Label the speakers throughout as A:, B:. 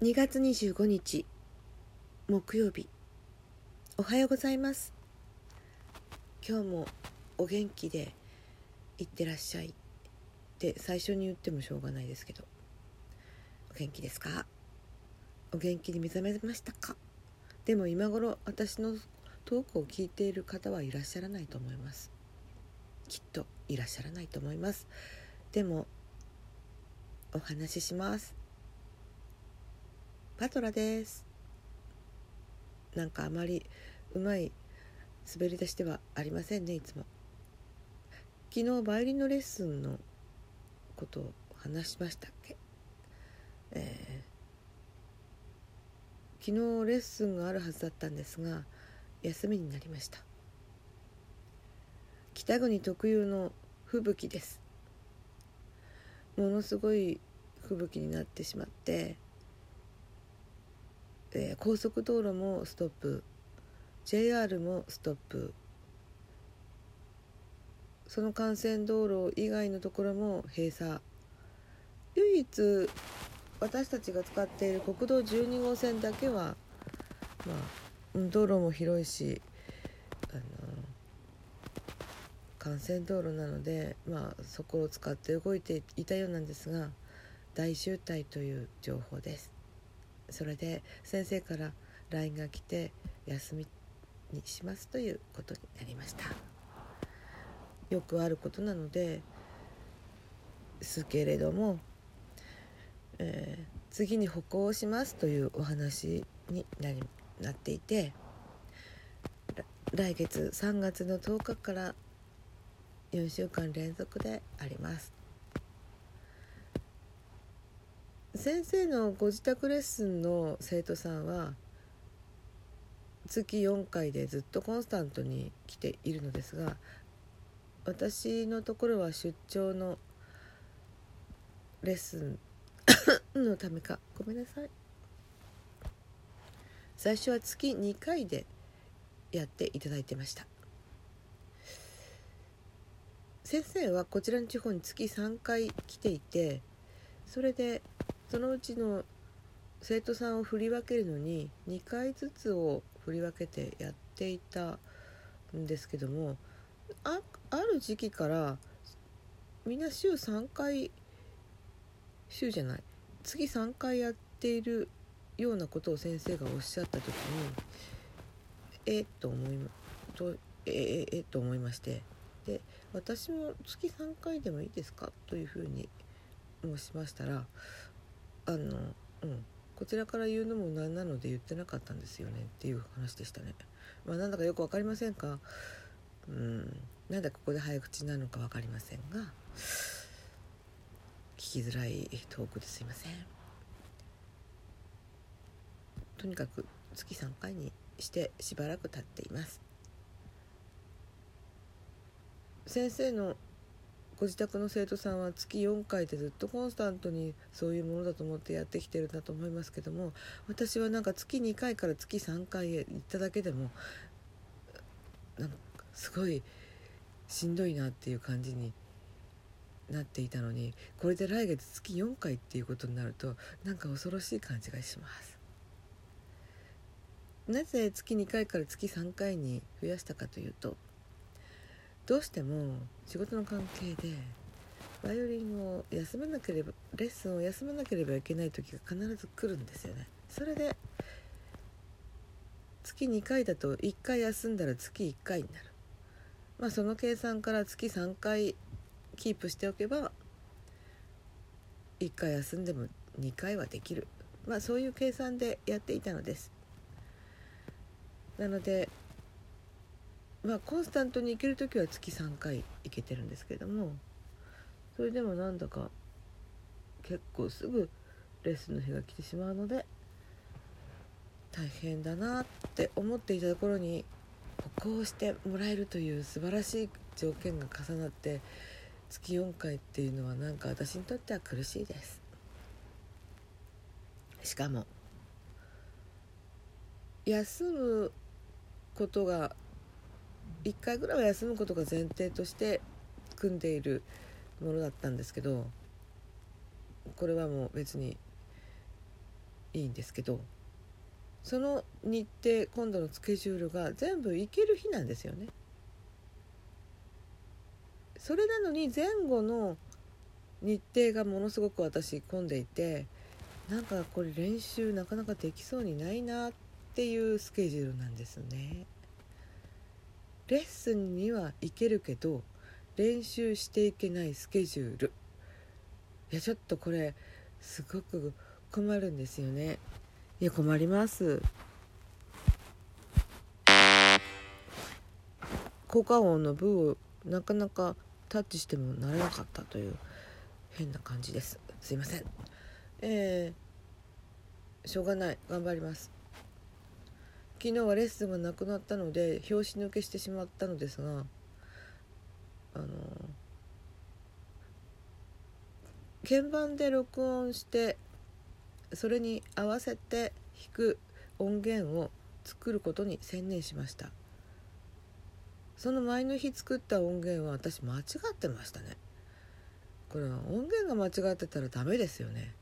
A: 2月25日木曜日。おはようございます。今日もお元気でいってらっしゃい。って最初に言ってもしょうがないですけど。お元気ですか？お元気に目覚めましたか？でも今頃私のトークを聞いている方はいらっしゃらないと思います。きっといらっしゃらないと思います。でもお話しします。パトラです。なんかあまりうまい滑り出しではありませんねいつも。昨日バイオリンのレッスンのことを話しましたっけ、えー、昨日レッスンがあるはずだったんですが休みになりました。北国特有の吹雪ですものすごい吹雪になってしまってえー、高速道路もストップ。JR もストップ。その幹線道路以外のところも閉鎖。唯一私たちが使っている国道12号線だけは、まあ、道路も広いしあの幹線道路なので、まあ、そこを使って動いていたようなんですが大渋滞という情報です。それで先生から LINE が来て休みにしますということになりました。よくあることなのですけれども、えー、次に歩行しますというお話になりなっていて来月3月の10日から4週間連続であります。先生のご自宅レッスンの生徒さんは月4回でずっとコンスタントに来ているのですが私のところは出張のレッスンのためか。ごめんなさい。最初は月2回でやっていただいてました。先生はこちらの地方に月3回来ていてそれでそのうちの生徒さんを振り分けるのに2回ずつを振り分けてやっていたんですけどもある時期からみんな週3回週じゃない次3回やっているようなことを先生がおっしゃった時にえっと思いとえええと思いましてで私も月3回でもいいですか？というふうに申しましたらあのうんこちらから言うのもなんなので言ってなかったんですよねっていう話でしたね。まあ、なんだかよく分かりませんか？うんなんでここで早口なのか分かりませんが聞きづらいトークですいません。とにかく月3回にしてしばらく経っています。先生のご自宅の生徒さんは月4回でずっとコンスタントにそういうものだと思ってやってきてるんだと思いますけども私はなんか月2回から月3回へ行っただけでもなんかすごいしんどいなっていう感じになっていたのにこれで来月月4回っていうことになるとなんか恐ろしい感じがします。なぜ月2回から月3回に増やしたかというとどうしても仕事の関係でバイオリンを休めなければレッスンを休めなければいけない時が必ず来るんですよね。それで月2回だと1回休んだら月1回になる。まあその計算から月3回キープしておけば1回休んでも2回はできる。まあそういう計算でやっていたのです。なのでまあコンスタントに行ける時は月3回行けてるんですけれどもそれでもなんだか結構すぐレッスンの日が来てしまうので大変だなって思っていたところに歩行してもらえるという素晴らしい条件が重なって月4回っていうのはなんか私にとっては苦しいです。しかも休むことが1回ぐらいは休むことが前提として組んでいるものだったんですけどこれはもう別にいいんですけどその日程今度のスケジュールが全部行ける日なんですよね。それなのに前後の日程がものすごく私混んでいてなんかこれ練習なかなかできそうにないなっていうスケジュールなんですね。レッスンには行けるけど練習していけないスケジュール。いやちょっとこれすごく困るんですよね。いや困ります。効果音の部をなかなかタッチしてもなれなかったという変な感じです。すいません。えー、しょうがない。頑張ります。昨日はレッスンがなくなったので拍子抜けしてしまったのですがあの鍵盤で録音してそれに合わせて弾く音源を作ることに専念しました。その前の日作った音源は私間違ってましたね。これは音源が間違ってたらダメですよね。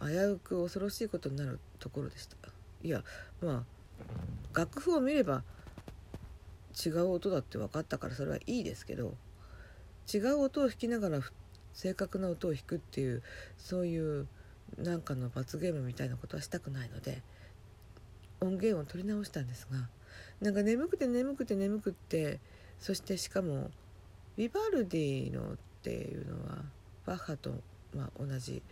A: 危うく恐ろしいことになるところでした。いやまあ楽譜を見れば違う音だって分かったからそれはいいですけど違う音を弾きながら正確な音を弾くっていうそういうなんかの罰ゲームみたいなことはしたくないので音源を取り直したんですがなんか眠くて眠くて眠くってそしてしかもビバルディのっていうのはバッハと、まあ、同じ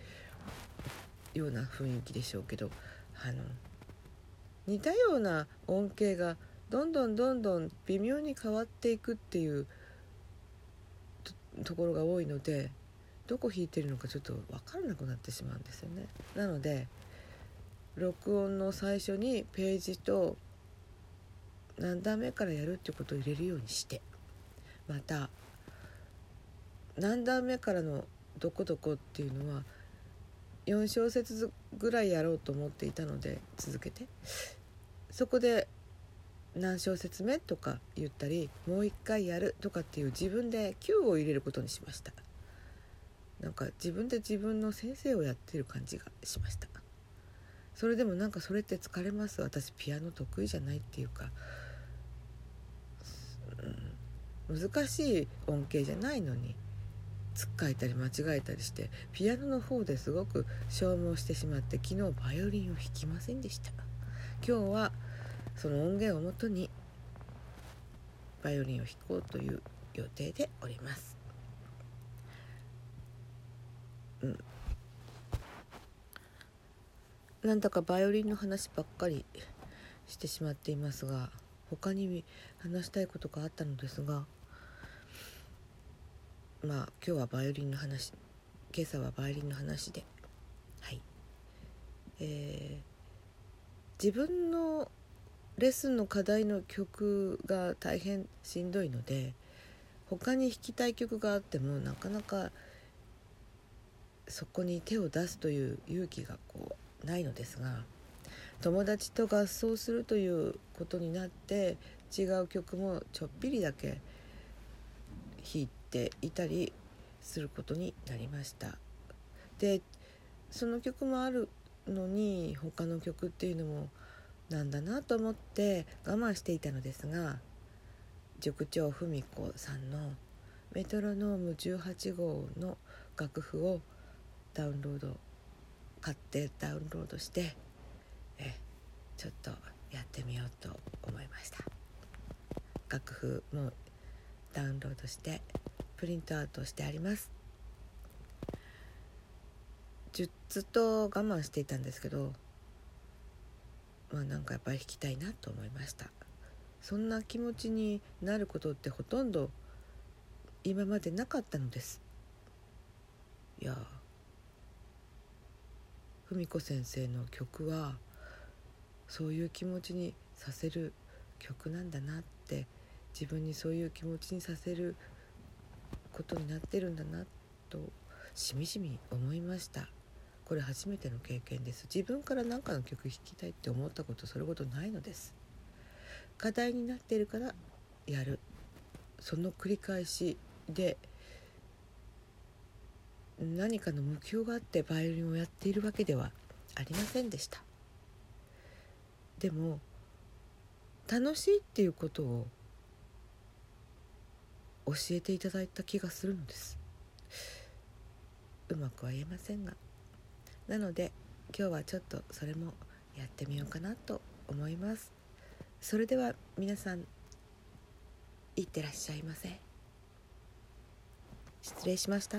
A: ような雰囲気でしょうけどあの似たような音形がどんどんどんどん微妙に変わっていくっていうところが多いのでどこ弾いてるのかちょっと分からなくなってしまうんですよね。なので録音の最初にページと何段目からやるっていうことを入れるようにしてまた何段目からのどこどこっていうのは4小節ぐらいやろうと思っていたので続けて。そこで何小節目とか言ったりもう一回やるとかっていう自分で Q を入れることにしました。なんか自分で自分の先生をやってる感じがしました。それでもなんかそれって疲れます。私ピアノ得意じゃないっていうか、うん、難しい音形じゃないのに。つっかえたり間違えたりしてピアノの方ですごく消耗してしまって昨日バイオリンを弾きませんでした今日はその音源をもとにバイオリンを弾こうという予定でおります。うん、なんだかバイオリンの話ばっかりしてしまっていますが他に話したいことがあったのですがまあ今日はバイオリンの話今朝はバイオリンの話で。はい。えー、自分のレッスンの課題の曲が大変しんどいので他に弾きたい曲があってもなかなかそこに手を出すという勇気がこうないのですが友達と合奏するということになって違う曲もちょっぴりだけ弾いていたりすることになりました。でその曲もあるのに他の曲っていうのもなんだなと思って我慢していたのですが塾長文子さんのメトロノーム18号の楽譜をダウンロード買ってダウンロードしてえちょっとやってみようと思いました楽譜もダウンロードしてプリントアウトしてあります。ずっと我慢していたんですけどまあなんかやっぱり弾きたいなと思いました。そんな気持ちになることってほとんど今までなかったのです。いや文子先生の曲はそういう気持ちにさせる曲なんだなって自分にそういう気持ちにさせることになってるんだなとしみじみ思いました。これ初めての経験です。自分から何かの曲弾きたいって思ったことそれほどないのです。課題になっているからやる。その繰り返しで何かの目標があってバイオリンをやっているわけではありませんでした。でも楽しいっていうことを教えていただいた気がするのです。うまくは言えませんが。なので今日はちょっとそれもやってみようかなと思います。それでは皆さんいってらっしゃいませ。失礼しました。